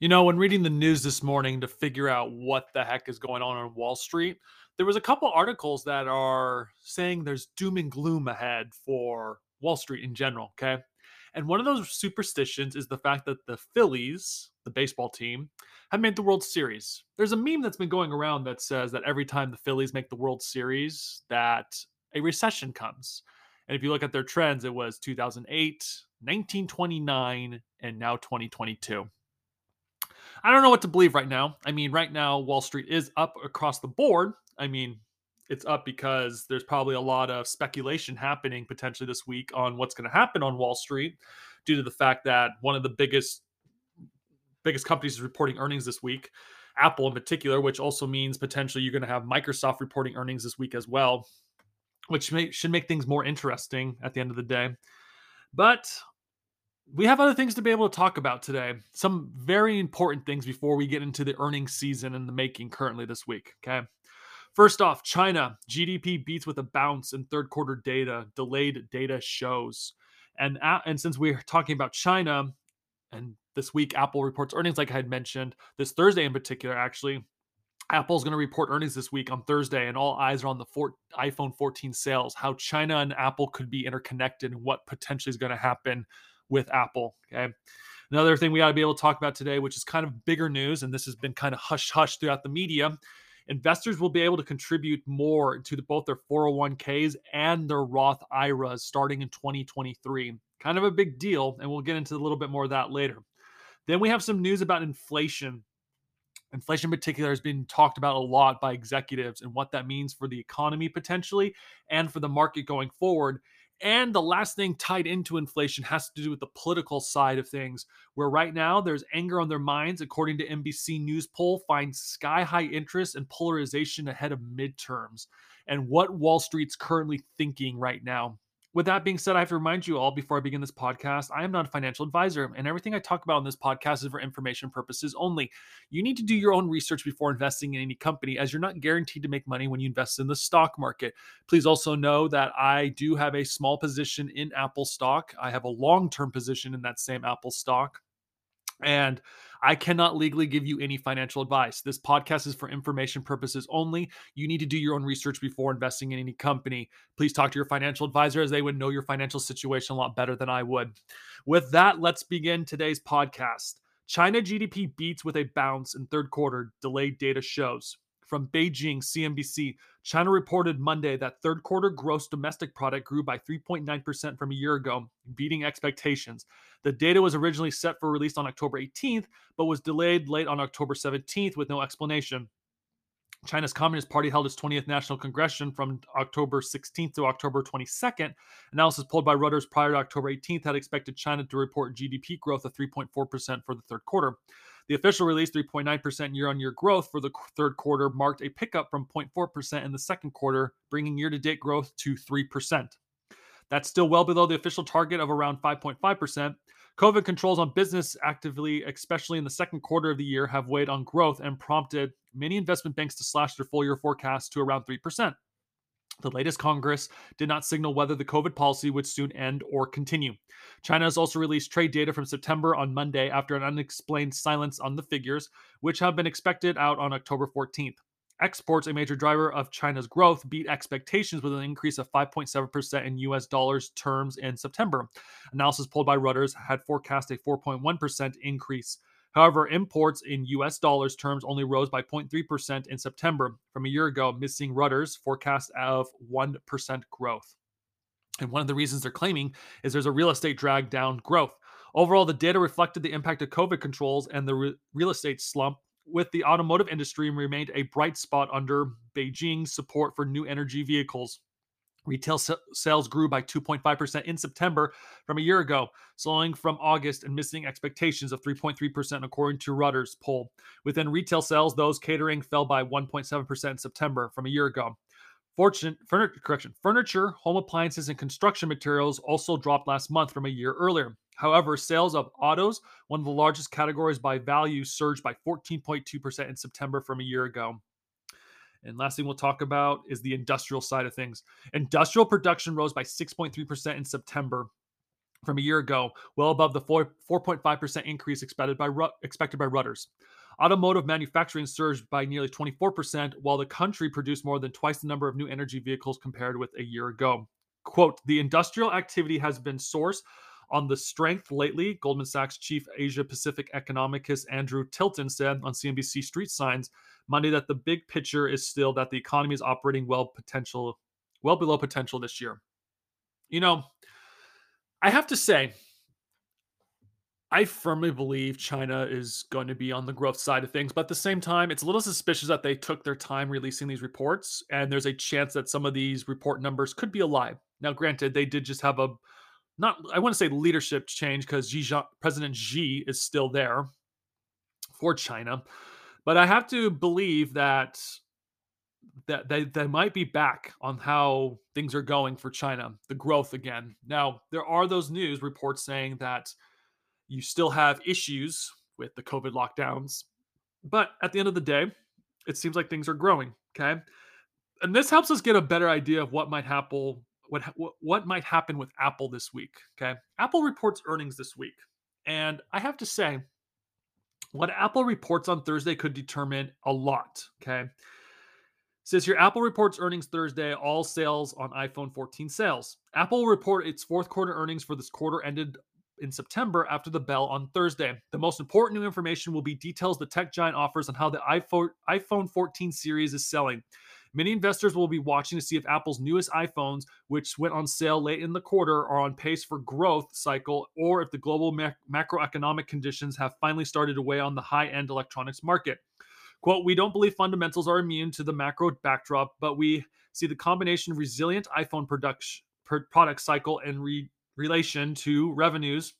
You know, when reading the news this morning to figure out what the heck is going on on Wall Street, there was a couple articles that are saying there's doom and gloom ahead for Wall Street in general, okay? And one of those superstitions is the fact that the Phillies, the baseball team, have made the World Series. There's a meme that's been going around that says that every time the Phillies make the World Series that a recession comes. And if you look at their trends, it was 2008, 1929, and now 2022. I don't know what to believe right now. I mean, right now, Wall Street is up across the board. I mean, it's up because there's probably a lot of speculation happening potentially this week on what's going to happen on Wall Street due to the fact that one of the biggest biggest companies is reporting earnings this week, Apple in particular, which also means potentially you're going to have Microsoft reporting earnings this week as well, which may, should make things more interesting at the end of the day. But we have other things to be able to talk about today. Some very important things before we get into the earnings season and the making currently this week. Okay. First off, China GDP beats with a bounce in third quarter data. Delayed data shows, and and since we're talking about China, and this week Apple reports earnings, like I had mentioned this Thursday in particular, actually. Apple's going to report earnings this week on Thursday, and all eyes are on the four, iPhone 14 sales, how China and Apple could be interconnected, and what potentially is going to happen with Apple. Okay. Another thing we got to be able to talk about today, which is kind of bigger news, and this has been kind of hush hush throughout the media. Investors will be able to contribute more to the, both their 401ks and their Roth IRAs starting in 2023. Kind of a big deal, and we'll get into a little bit more of that later. Then we have some news about inflation. Inflation, in particular, has been talked about a lot by executives and what that means for the economy potentially and for the market going forward. And the last thing tied into inflation has to do with the political side of things, where right now there's anger on their minds, according to NBC News poll, finds sky high interest and polarization ahead of midterms, and what Wall Street's currently thinking right now. With that being said, I have to remind you all before I begin this podcast, I am not a financial advisor, and everything I talk about on this podcast is for information purposes only. You need to do your own research before investing in any company, as you're not guaranteed to make money when you invest in the stock market. Please also know that I do have a small position in Apple stock. I have a long term position in that same Apple stock. And I cannot legally give you any financial advice. This podcast is for information purposes only. You need to do your own research before investing in any company. Please talk to your financial advisor as they would know your financial situation a lot better than I would. With that, let's begin today's podcast. China GDP beats with a bounce in third quarter, delayed data shows. From Beijing, CNBC, China reported Monday that third quarter gross domestic product grew by 3.9% from a year ago, beating expectations. The data was originally set for release on October 18th, but was delayed late on October 17th with no explanation. China's Communist Party held its 20th National Congress from October 16th to October 22nd. Analysis pulled by Reuters prior to October 18th had expected China to report GDP growth of 3.4% for the third quarter. The official release, 3.9% year on year growth for the third quarter, marked a pickup from 0.4% in the second quarter, bringing year to date growth to 3%. That's still well below the official target of around 5.5%. COVID controls on business actively, especially in the second quarter of the year, have weighed on growth and prompted many investment banks to slash their full year forecast to around 3%. The latest Congress did not signal whether the COVID policy would soon end or continue. China has also released trade data from September on Monday after an unexplained silence on the figures, which have been expected out on October 14th. Exports, a major driver of China's growth, beat expectations with an increase of 5.7% in US dollars terms in September. Analysis pulled by Reuters had forecast a 4.1% increase. However, imports in US dollars terms only rose by 0.3% in September from a year ago, missing Reuters' forecast of 1% growth. And one of the reasons they're claiming is there's a real estate drag down growth. Overall, the data reflected the impact of COVID controls and the re- real estate slump, with the automotive industry remained a bright spot under Beijing's support for new energy vehicles. Retail sales grew by 2.5% in September from a year ago, slowing from August and missing expectations of 3.3% according to Reuters poll. Within retail sales, those catering fell by 1.7% in September from a year ago. Fortune, furniture, correction, furniture, home appliances, and construction materials also dropped last month from a year earlier. However, sales of autos, one of the largest categories by value, surged by 14.2% in September from a year ago. And last thing we'll talk about is the industrial side of things. Industrial production rose by 6.3% in September, from a year ago, well above the 4, 4.5% increase expected by, expected by Reuters. Automotive manufacturing surged by nearly 24%, while the country produced more than twice the number of new energy vehicles compared with a year ago. Quote, the industrial activity has been sourced on the strength lately, Goldman Sachs chief Asia Pacific economicist Andrew Tilton said on CNBC Street Signs Monday that the big picture is still that the economy is operating well potential well below potential this year. You know, I have to say I firmly believe China is going to be on the growth side of things, but at the same time, it's a little suspicious that they took their time releasing these reports, and there's a chance that some of these report numbers could be a lie. Now, granted, they did just have a not I want to say leadership change because President Xi is still there for China, but I have to believe that that they, they might be back on how things are going for China, the growth again. Now, there are those news reports saying that you still have issues with the COVID lockdowns. But at the end of the day, it seems like things are growing. Okay. And this helps us get a better idea of what might happen. What, what might happen with Apple this week? Okay, Apple reports earnings this week, and I have to say, what Apple reports on Thursday could determine a lot. Okay, says here Apple reports earnings Thursday, all sales on iPhone 14 sales. Apple will report its fourth quarter earnings for this quarter ended in September after the bell on Thursday. The most important new information will be details the tech giant offers on how the iPhone 14 series is selling. Many investors will be watching to see if Apple's newest iPhones, which went on sale late in the quarter, are on pace for growth cycle or if the global mac- macroeconomic conditions have finally started to weigh on the high-end electronics market. Quote, we don't believe fundamentals are immune to the macro backdrop, but we see the combination of resilient iPhone production product cycle and re- relation to revenues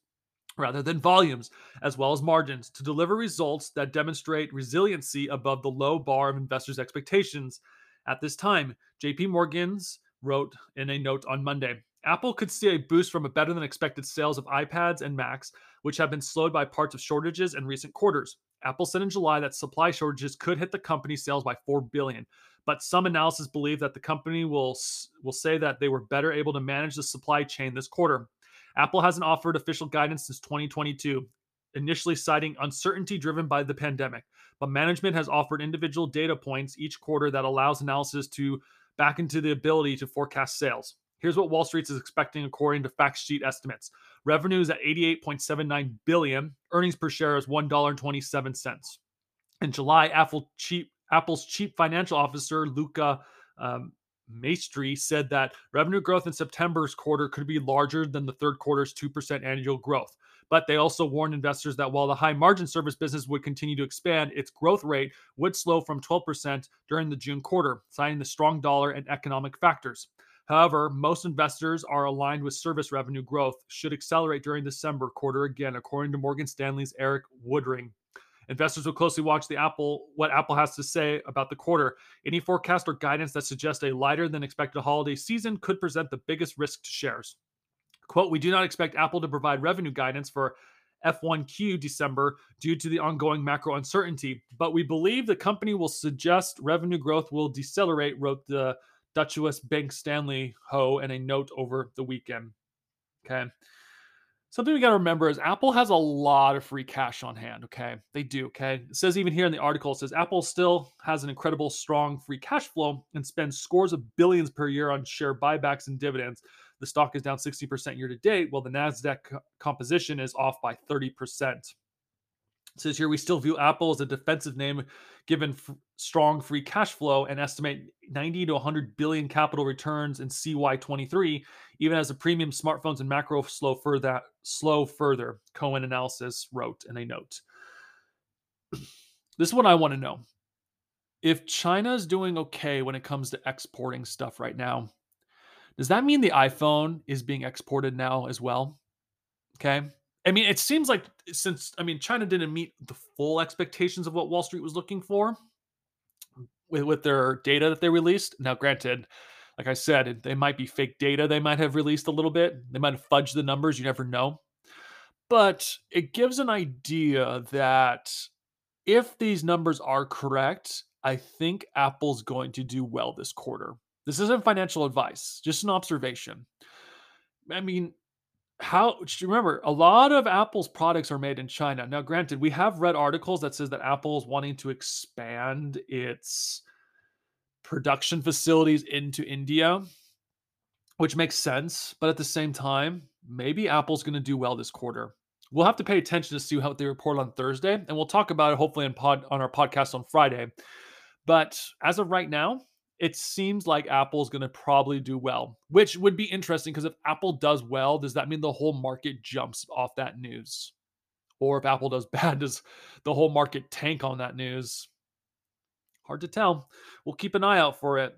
rather than volumes, as well as margins, to deliver results that demonstrate resiliency above the low bar of investors' expectations. At this time, JP Morgan's wrote in a note on Monday Apple could see a boost from a better than expected sales of iPads and Macs, which have been slowed by parts of shortages in recent quarters. Apple said in July that supply shortages could hit the company's sales by 4 billion, but some analysis believe that the company will will say that they were better able to manage the supply chain this quarter. Apple hasn't offered official guidance since 2022, initially citing uncertainty driven by the pandemic, but management has offered individual data points each quarter that allows analysis to back into the ability to forecast sales. Here's what Wall Street is expecting according to FactSet estimates. Revenues at 88.79 billion, earnings per share is $1.27. In July, Apple cheap Apple's chief financial officer, Luca um, Maestri, said that revenue growth in September's quarter could be larger than the third quarter's 2% annual growth. But they also warned investors that while the high margin service business would continue to expand, its growth rate would slow from 12% during the June quarter, citing the strong dollar and economic factors. However, most investors are aligned with service revenue growth should accelerate during December quarter again, according to Morgan Stanley's Eric Woodring. Investors will closely watch the Apple what Apple has to say about the quarter. Any forecast or guidance that suggests a lighter than expected holiday season could present the biggest risk to shares. Quote, we do not expect Apple to provide revenue guidance for F1Q December due to the ongoing macro uncertainty, but we believe the company will suggest revenue growth will decelerate, wrote the Deutsche Bank Stanley Ho in a note over the weekend. Okay. Something we got to remember is Apple has a lot of free cash on hand. Okay. They do. Okay. It says even here in the article, it says Apple still has an incredible strong free cash flow and spends scores of billions per year on share buybacks and dividends. The stock is down 60% year to date, while the NASDAQ composition is off by 30% says here we still view Apple as a defensive name given f- strong free cash flow and estimate 90 to 100 billion capital returns in CY23 even as the premium smartphones and macro slow further slow further Cowen analysis wrote in a note. this is what I want to know. If China is doing okay when it comes to exporting stuff right now, does that mean the iPhone is being exported now as well? Okay. I mean, it seems like since I mean China didn't meet the full expectations of what Wall Street was looking for with, with their data that they released. Now, granted, like I said, they might be fake data they might have released a little bit. They might have fudged the numbers, you never know. But it gives an idea that if these numbers are correct, I think Apple's going to do well this quarter. This isn't financial advice, just an observation. I mean, how remember a lot of Apple's products are made in China. Now, granted, we have read articles that says that Apple is wanting to expand its production facilities into India, which makes sense. But at the same time, maybe Apple's going to do well this quarter. We'll have to pay attention to see how they report on Thursday, and we'll talk about it hopefully in pod on our podcast on Friday. But as of right now, it seems like Apple's going to probably do well, which would be interesting because if Apple does well, does that mean the whole market jumps off that news? Or if Apple does bad, does the whole market tank on that news? Hard to tell. We'll keep an eye out for it.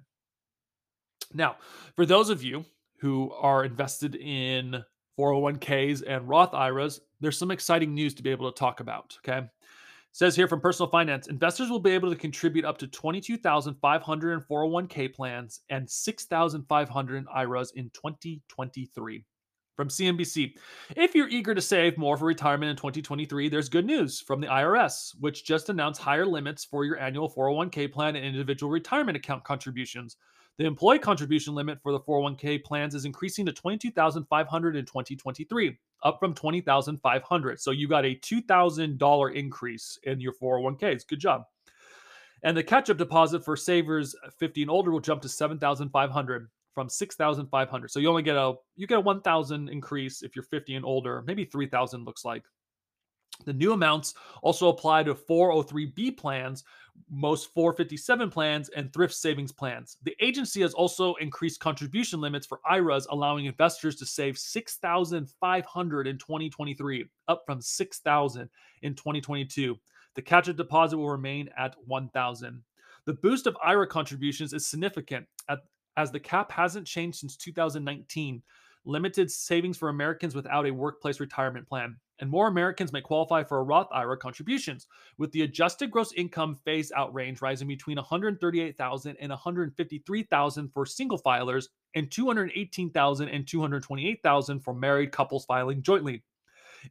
Now, for those of you who are invested in 401ks and Roth IRAs, there's some exciting news to be able to talk about. Okay says here from personal finance investors will be able to contribute up to 22500 in 401k plans and 6500 in iras in 2023 from CNBC. If you're eager to save more for retirement in 2023, there's good news from the IRS, which just announced higher limits for your annual 401k plan and individual retirement account contributions. The employee contribution limit for the 401k plans is increasing to 22,500 in 2023, up from 20,500. So you got a $2,000 increase in your 401ks. Good job. And the catch-up deposit for savers 50 and older will jump to 7,500 from 6,500. So you only get a you get a 1,000 increase if you're 50 and older. Maybe 3,000 looks like. The new amounts also apply to 403b plans, most 457 plans, and thrift savings plans. The agency has also increased contribution limits for IRAs, allowing investors to save 6,500 in 2023, up from 6,000 in 2022. The catch-up deposit will remain at 1,000. The boost of IRA contributions is significant at, as the cap hasn't changed since 2019. Limited savings for Americans without a workplace retirement plan and more Americans may qualify for a Roth IRA contributions, with the adjusted gross income phase out range rising between $138,000 and $153,000 for single filers and $218,000 and $228,000 for married couples filing jointly.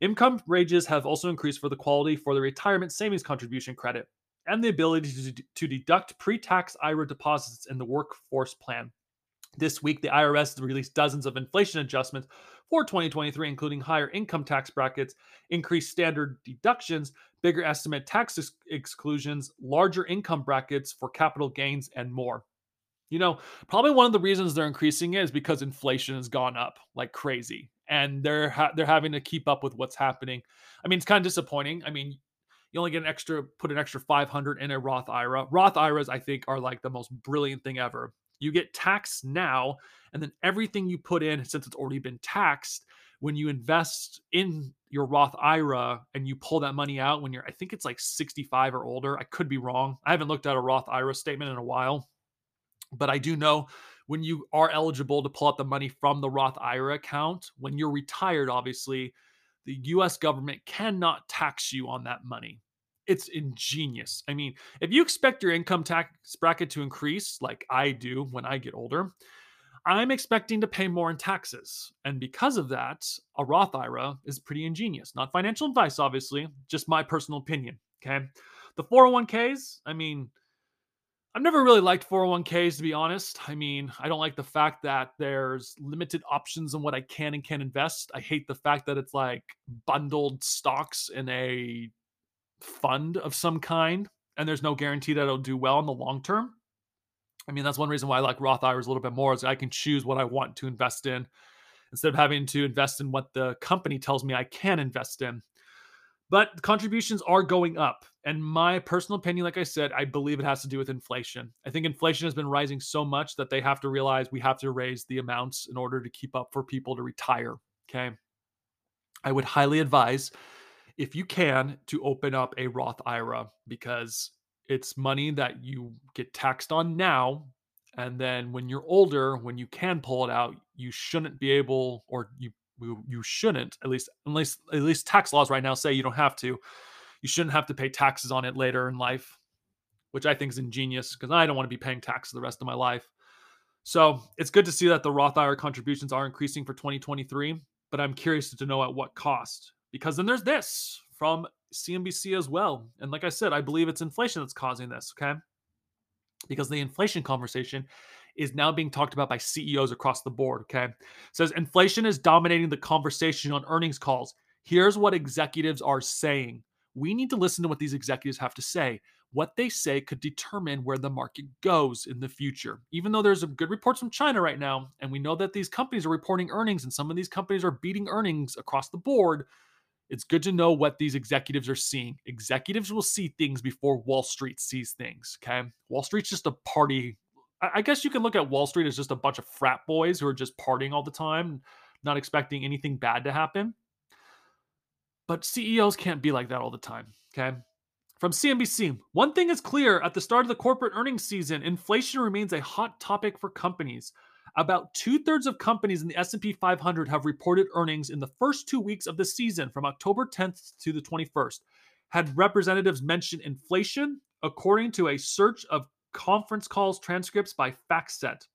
Income ranges have also increased for the quality for the retirement savings contribution credit and the ability to, to deduct pre-tax IRA deposits in the workforce plan. This week, the IRS released dozens of inflation adjustments for 2023, including higher income tax brackets, increased standard deductions, bigger estimate tax ex- exclusions, larger income brackets for capital gains, and more. You know, probably one of the reasons they're increasing it is because inflation has gone up like crazy, and they're ha- they're having to keep up with what's happening. I mean, it's kind of disappointing. I mean, you only get an extra put an extra 500 in a Roth IRA. Roth IRAs, I think, are like the most brilliant thing ever you get taxed now, and then everything you put in, since it's already been taxed, when you invest in your Roth IRA and you pull that money out when you're, I think it's like 65 or older. I could be wrong. I haven't looked at a Roth IRA statement in a while, but I do know when you are eligible to pull out the money from the Roth IRA account, when you're retired, obviously, the US government cannot tax you on that money it's ingenious. I mean, if you expect your income tax bracket to increase like I do when I get older, I'm expecting to pay more in taxes. And because of that, a Roth IRA is pretty ingenious. Not financial advice, obviously, just my personal opinion. Okay. The 401ks, I mean, I've never really liked 401ks to be honest. I mean, I don't like the fact that there's limited options on what I can and can't invest. I hate the fact that it's like bundled stocks in a fund of some kind, and there's no guarantee that it'll do well in the long term. I mean, that's one reason why I like Roth IRAs a little bit more is I can choose what I want to invest in instead of having to invest in what the company tells me I can invest in. But contributions are going up. And my personal opinion, like I said, I believe it has to do with inflation. I think inflation has been rising so much that they have to realize we have to raise the amounts in order to keep up for people to retire. Okay. I would highly advise if you can, to open up a Roth IRA because it's money that you get taxed on now. And then when you're older, when you can pull it out, you shouldn't be able, or you you shouldn't at least unless at least tax laws right now say you don't have to. You shouldn't have to pay taxes on it later in life, which I think is ingenious because I don't want to be paying taxes the rest of my life. So it's good to see that the Roth IRA contributions are increasing for 2023, but I'm curious to know at what cost because then there's this from CNBC as well. And like I said, I believe it's inflation that's causing this, okay? Because the inflation conversation is now being talked about by CEOs across the board. Okay. It says inflation is dominating the conversation on earnings calls. Here's what executives are saying. We need to listen to what these executives have to say. What they say could determine where the market goes in the future. Even though there's good reports from China right now, and we know that these companies are reporting earnings, and some of these companies are beating earnings across the board, it's good to know what these executives are seeing. Executives will see things before Wall Street sees things. Okay. Wall Street's just a party. I guess you can look at Wall Street as just a bunch of frat boys who are just partying all the time, not expecting anything bad to happen. But CEOs can't be like that all the time. Okay. From CNBC, one thing is clear at the start of the corporate earnings season, inflation remains a hot topic for companies. About two-thirds of companies in the S&P 500 have reported earnings in the first two weeks of the season, from October 10th to the 21st. Had representatives mentioned inflation, according to a search of conference calls transcripts by FactSet.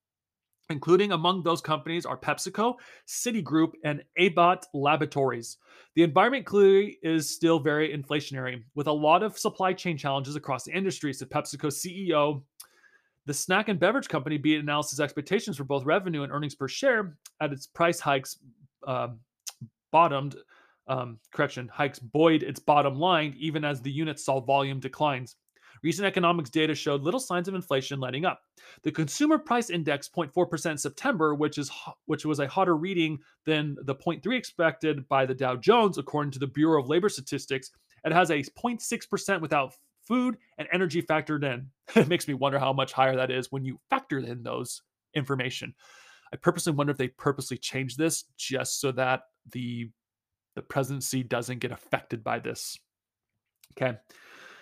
Including among those companies are PepsiCo, Citigroup, and Abbott Laboratories. The environment clearly is still very inflationary, with a lot of supply chain challenges across the industry, said PepsiCo CEO the snack and beverage company beat analysis expectations for both revenue and earnings per share at its price hikes uh, bottomed. Um, correction, hikes buoyed its bottom line even as the unit saw volume declines. Recent economics data showed little signs of inflation letting up. The consumer price index 0.4% in September, which is which was a hotter reading than the 0.3 expected by the Dow Jones according to the Bureau of Labor Statistics. It has a 0.6% without food and energy factored in. it makes me wonder how much higher that is when you factor in those information. I purposely wonder if they purposely changed this just so that the the presidency doesn't get affected by this. Okay.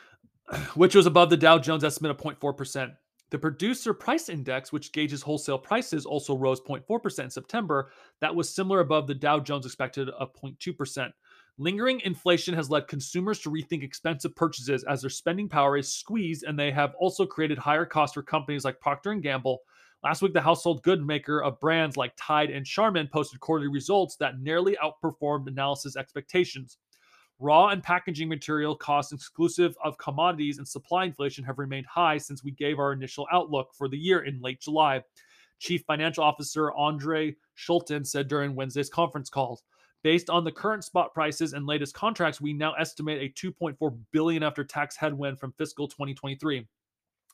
Which was above the Dow Jones estimate of 0.4%. The producer price index, which gauges wholesale prices, also rose 0.4% in September. That was similar above the Dow Jones expected of 0.2%. Lingering inflation has led consumers to rethink expensive purchases as their spending power is squeezed, and they have also created higher costs for companies like Procter & Gamble. Last week, the household good maker of brands like Tide and Charmin posted quarterly results that nearly outperformed analysis expectations. Raw and packaging material costs exclusive of commodities and supply inflation have remained high since we gave our initial outlook for the year in late July. Chief Financial Officer Andre Schulten said during Wednesday's conference call. Based on the current spot prices and latest contracts, we now estimate a 2.4 billion after tax headwind from fiscal 2023.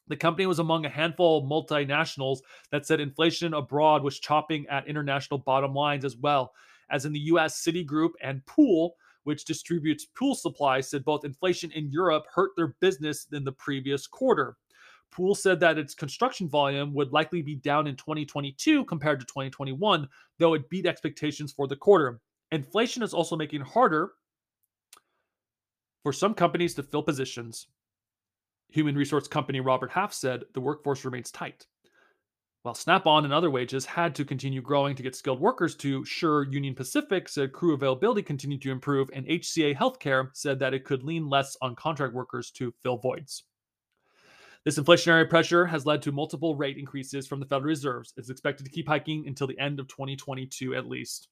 The company was among a handful of multinationals that said inflation abroad was chopping at international bottom lines as well. As in the US, Citigroup and Pool, which distributes pool supplies, said both inflation in Europe hurt their business in the previous quarter. Pool said that its construction volume would likely be down in 2022 compared to 2021, though it beat expectations for the quarter. Inflation is also making harder for some companies to fill positions. Human resource company Robert Half said the workforce remains tight. While Snap on and other wages had to continue growing to get skilled workers to Sure Union Pacific said crew availability continued to improve, and HCA Healthcare said that it could lean less on contract workers to fill voids. This inflationary pressure has led to multiple rate increases from the Federal Reserves. It's expected to keep hiking until the end of 2022 at least.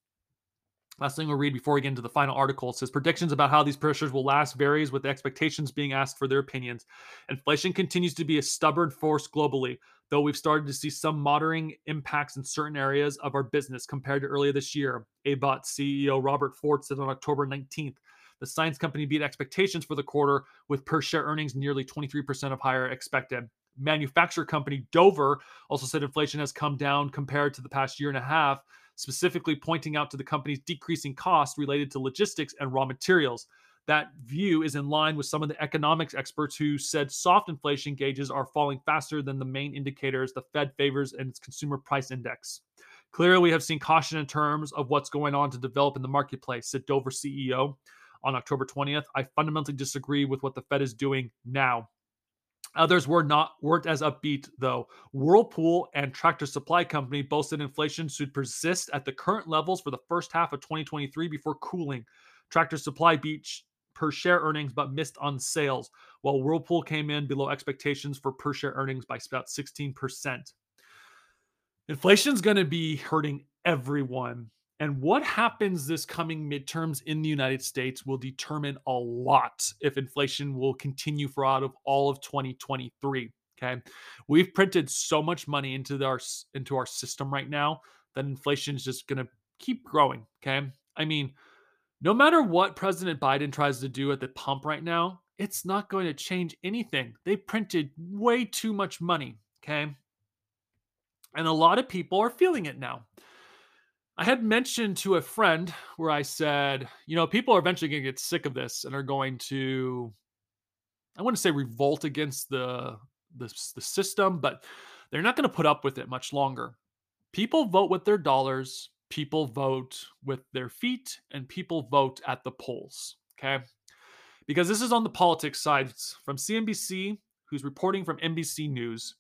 Last thing we'll read before we get into the final article says predictions about how these pressures will last varies with expectations being asked for their opinions. Inflation continues to be a stubborn force globally, though we've started to see some moderating impacts in certain areas of our business compared to earlier this year. Abbott CEO Robert Ford said on October 19th. The science company beat expectations for the quarter with per share earnings nearly 23% of higher expected manufacturer company Dover also said inflation has come down compared to the past year and a half specifically pointing out to the company's decreasing costs related to logistics and raw materials. That view is in line with some of the economics experts who said soft inflation gauges are falling faster than the main indicators the Fed favors in its consumer price index. Clearly, we have seen caution in terms of what's going on to develop in the marketplace, said Dover CEO on October 20th. I fundamentally disagree with what the Fed is doing now. Others were not weren't as upbeat though. Whirlpool and Tractor Supply Company boasted inflation should persist at the current levels for the first half of 2023 before cooling. Tractor Supply beat per share earnings but missed on sales, while Whirlpool came in below expectations for per share earnings by about 16%. Inflation is going to be hurting everyone and what happens this coming midterms in the United States will determine a lot if inflation will continue for out of all of 2023. Okay. We've printed so much money into our into our system right now that inflation is just going to keep growing. Okay. I mean, no matter what President Biden tries to do at the pump right now, it's not going to change anything. They printed way too much money. Okay. And a lot of people are feeling it now. I had mentioned to a friend where I said, you know, people are eventually going to get sick of this and are going to, I wouldn't say revolt against the, the, the system, but they're not going to put up with it much longer. People vote with their dollars, people vote with their feet, and people vote at the polls. Okay. Because this is on the politics side from CNBC, who's reporting from NBC News.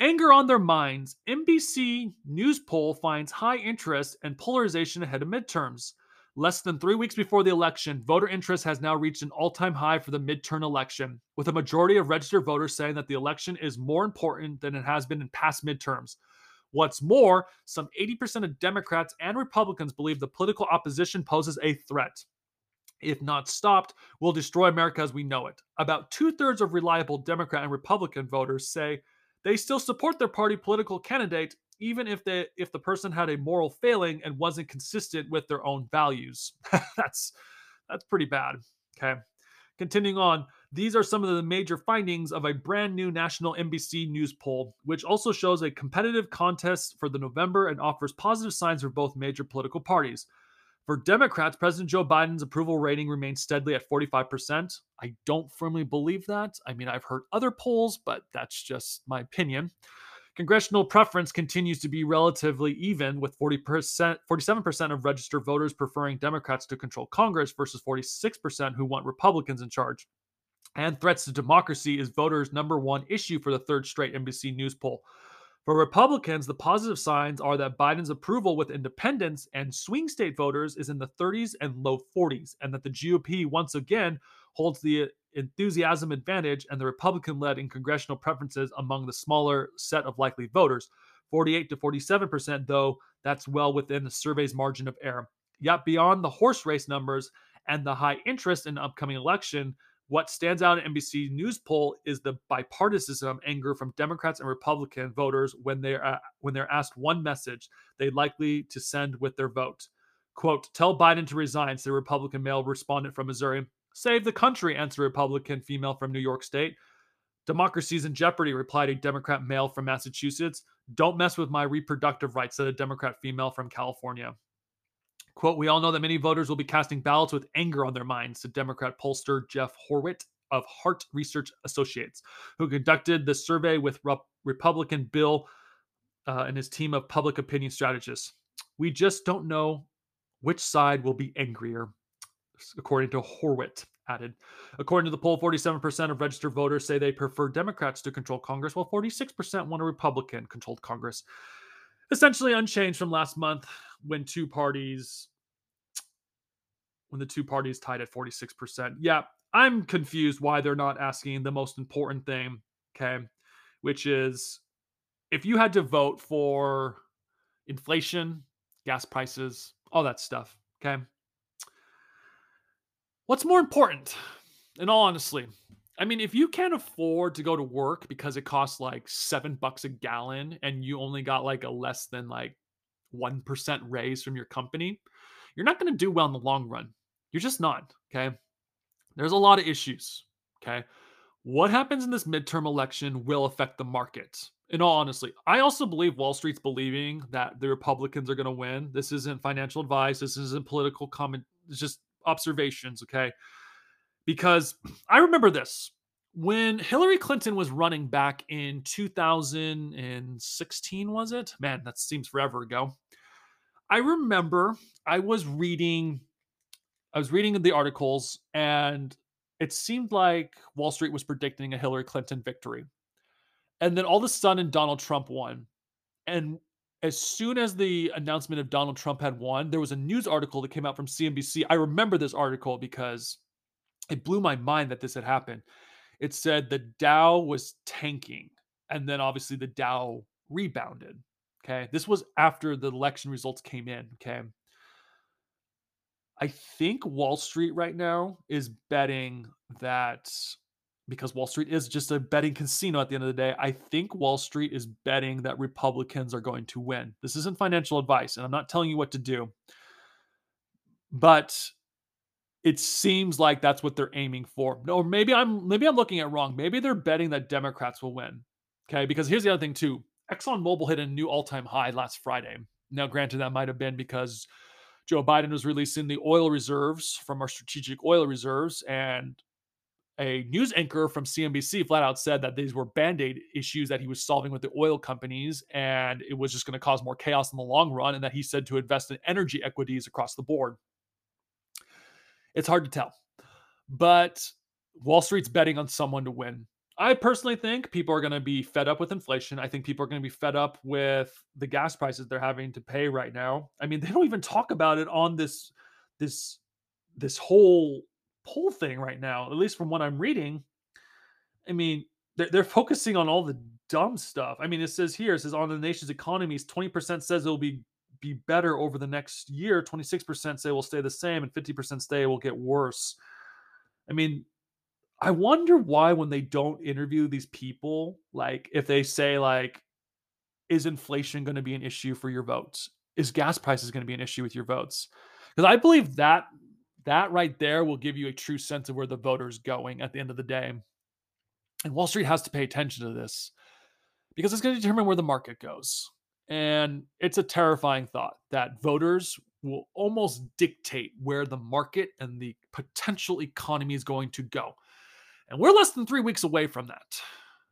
Anger on their minds, NBC News poll finds high interest and polarization ahead of midterms. Less than three weeks before the election, voter interest has now reached an all time high for the midterm election, with a majority of registered voters saying that the election is more important than it has been in past midterms. What's more, some 80% of Democrats and Republicans believe the political opposition poses a threat. If not stopped, will destroy America as we know it. About two thirds of reliable Democrat and Republican voters say they still support their party political candidate even if they if the person had a moral failing and wasn't consistent with their own values. that's that's pretty bad. Okay. Continuing on, these are some of the major findings of a brand new national NBC News poll, which also shows a competitive contest for the November and offers positive signs for both major political parties. For Democrats, President Joe Biden's approval rating remains steadily at 45%. I don't firmly believe that. I mean, I've heard other polls, but that's just my opinion. Congressional preference continues to be relatively even, with 40%, 47% of registered voters preferring Democrats to control Congress versus 46% who want Republicans in charge. And threats to democracy is voters' number one issue for the third straight NBC News poll. For Republicans, the positive signs are that Biden's approval with independents and swing state voters is in the 30s and low 40s, and that the GOP once again holds the enthusiasm advantage and the Republican led in congressional preferences among the smaller set of likely voters. 48 to 47%, though, that's well within the survey's margin of error. Yet, beyond the horse race numbers and the high interest in the upcoming election, what stands out in NBC News poll is the bipartisan anger from Democrats and Republican voters when they're uh, when they're asked one message they'd likely to send with their vote. "Quote: Tell Biden to resign," said a Republican male respondent from Missouri. "Save the country," answered a Republican female from New York State. "Democracy's in jeopardy," replied a Democrat male from Massachusetts. "Don't mess with my reproductive rights," said a Democrat female from California. Quote, we all know that many voters will be casting ballots with anger on their minds, said Democrat pollster Jeff Horwitt of Hart Research Associates, who conducted the survey with Rep- Republican Bill uh, and his team of public opinion strategists. We just don't know which side will be angrier, according to Horwitt added. According to the poll, 47% of registered voters say they prefer Democrats to control Congress, while 46% want a Republican controlled Congress. Essentially unchanged from last month when two parties when the two parties tied at 46%. Yeah, I'm confused why they're not asking the most important thing, okay, which is if you had to vote for inflation, gas prices, all that stuff, okay? What's more important? In all I mean, if you can't afford to go to work because it costs like seven bucks a gallon and you only got like a less than like 1% raise from your company, you're not going to do well in the long run. You're just not. Okay. There's a lot of issues. Okay. What happens in this midterm election will affect the market. In all honesty, I also believe Wall Street's believing that the Republicans are going to win. This isn't financial advice. This isn't political comment. It's just observations. Okay. Because I remember this when Hillary Clinton was running back in 2016, was it? Man, that seems forever ago. I remember I was reading I was reading the articles and it seemed like Wall Street was predicting a Hillary Clinton victory. And then all of a sudden Donald Trump won. And as soon as the announcement of Donald Trump had won, there was a news article that came out from CNBC. I remember this article because it blew my mind that this had happened. It said the Dow was tanking, and then obviously the Dow rebounded. Okay. This was after the election results came in. Okay. I think Wall Street right now is betting that because Wall Street is just a betting casino at the end of the day. I think Wall Street is betting that Republicans are going to win. This isn't financial advice, and I'm not telling you what to do. But it seems like that's what they're aiming for. Or maybe I'm maybe I'm looking at wrong. Maybe they're betting that Democrats will win. Okay, because here's the other thing too. ExxonMobil hit a new all-time high last Friday. Now, granted, that might have been because Joe Biden was releasing the oil reserves from our strategic oil reserves, and a news anchor from CNBC flat out said that these were band aid issues that he was solving with the oil companies, and it was just going to cause more chaos in the long run, and that he said to invest in energy equities across the board. It's hard to tell. But Wall Street's betting on someone to win. I personally think people are going to be fed up with inflation. I think people are going to be fed up with the gas prices they're having to pay right now. I mean, they don't even talk about it on this this this whole poll thing right now, at least from what I'm reading. I mean, they're, they're focusing on all the dumb stuff. I mean, it says here, it says on the nation's economies, 20% says it'll be be better over the next year. 26% say will stay the same, and 50% say will get worse. I mean, I wonder why when they don't interview these people, like if they say like, is inflation going to be an issue for your votes? Is gas prices going to be an issue with your votes? Because I believe that that right there will give you a true sense of where the voter's going at the end of the day. And Wall Street has to pay attention to this because it's going to determine where the market goes. And it's a terrifying thought that voters will almost dictate where the market and the potential economy is going to go. And we're less than three weeks away from that.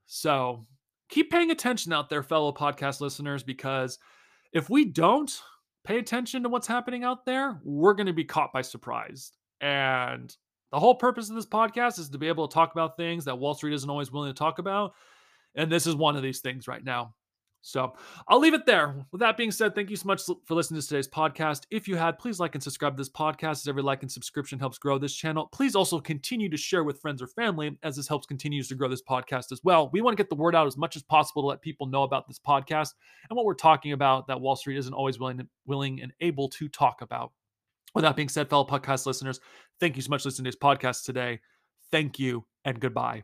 So keep paying attention out there, fellow podcast listeners, because if we don't pay attention to what's happening out there, we're going to be caught by surprise. And the whole purpose of this podcast is to be able to talk about things that Wall Street isn't always willing to talk about. And this is one of these things right now. So I'll leave it there. With that being said, thank you so much for listening to today's podcast. If you had, please like and subscribe to this podcast as every like and subscription helps grow this channel. Please also continue to share with friends or family as this helps continues to grow this podcast as well. We want to get the word out as much as possible to let people know about this podcast and what we're talking about that Wall Street isn't always willing, willing and able to talk about. With that being said, fellow podcast listeners, thank you so much for listening to this podcast today. Thank you and goodbye.